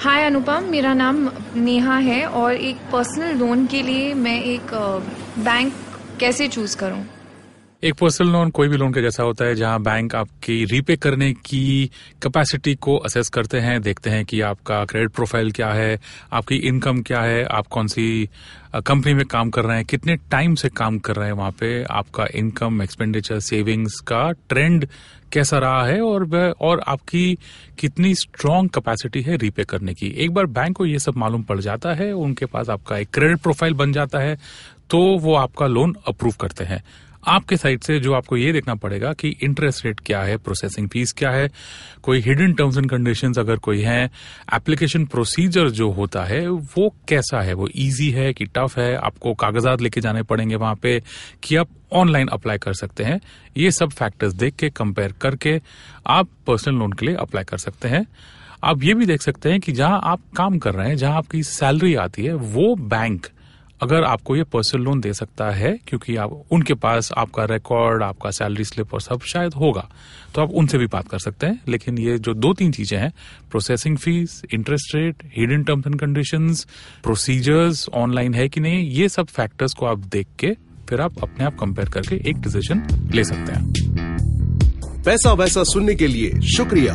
हाय अनुपम मेरा नाम नेहा है और एक पर्सनल लोन के लिए मैं एक बैंक कैसे चूज़ करूँ? एक पर्सनल लोन कोई भी लोन का जैसा होता है, जहाँ बैंक आपकी रीपे करने की कैपेसिटी को असेस करते हैं, देखते हैं कि आपका क्रेडिट प्रोफ़ाइल क्या है, आपकी इनकम क्या है, आप कौन सी कंपनी में काम कर रहे हैं, कितने टाइम से काम कर रहे हैं, वहाँ पे आपका इनकम एक्सपेंडिचर सेविंग्स का ट्रेंड कैसा रहा है और वह, और आपकी कितनी स्ट्रांग कैपेसिटी है रीपे करने की। एक बार बैंक को ये सब मालूम पड़ जाता है, उनके पास आपका एक क्रेडिट प्रोफ़ाइल बन जाता है तो वो आपका लोन अप्रूव करते हैं। आपके साइड से जो आपको ये देखना पड़ेगा कि इंटरेस्ट रेट क्या है प्रोसेसिंग फ़ीस क्या है, कोई हिडन टर्म्स एंड कंडीशंस अगर कोई है एप्लीकेशन प्रोसीजर जो होता है, वो कैसा है? वो इजी है कि टफ है? आपको कागजात लेके जाने पड़ेंगे वहाँ पे कि आप ऑनलाइन अप्लाई कर सकते हैं। ये सब फैक्टर्स देख के कंपेयर करके आप पर्सनल लोन के लिए अप्लाई कर सकते हैं। आप ये भी देख सकते हैं कि जहाँ आप काम कर रहे हैं, जहाँ आपकी सैलरी आती है, वो बैंक अगर आपको ये पर्सनल लोन दे सकता है, क्योंकि आप, उनके पास आपका रिकॉर्ड आपका सैलरी स्लिप और सब शायद होगा तो आप उनसे भी बात कर सकते हैं। लेकिन ये जो दो तीन चीज़ें हैं processing fees interest rate hidden terms and condition procedures online है कि नहीं, ये सब फैक्टर्स को आप देख के फिर आप अपने आप कंपेयर करके एक डिसीज़न ले सकते हैं। पैसा वैसा सुनने के लिए शुक्रिया।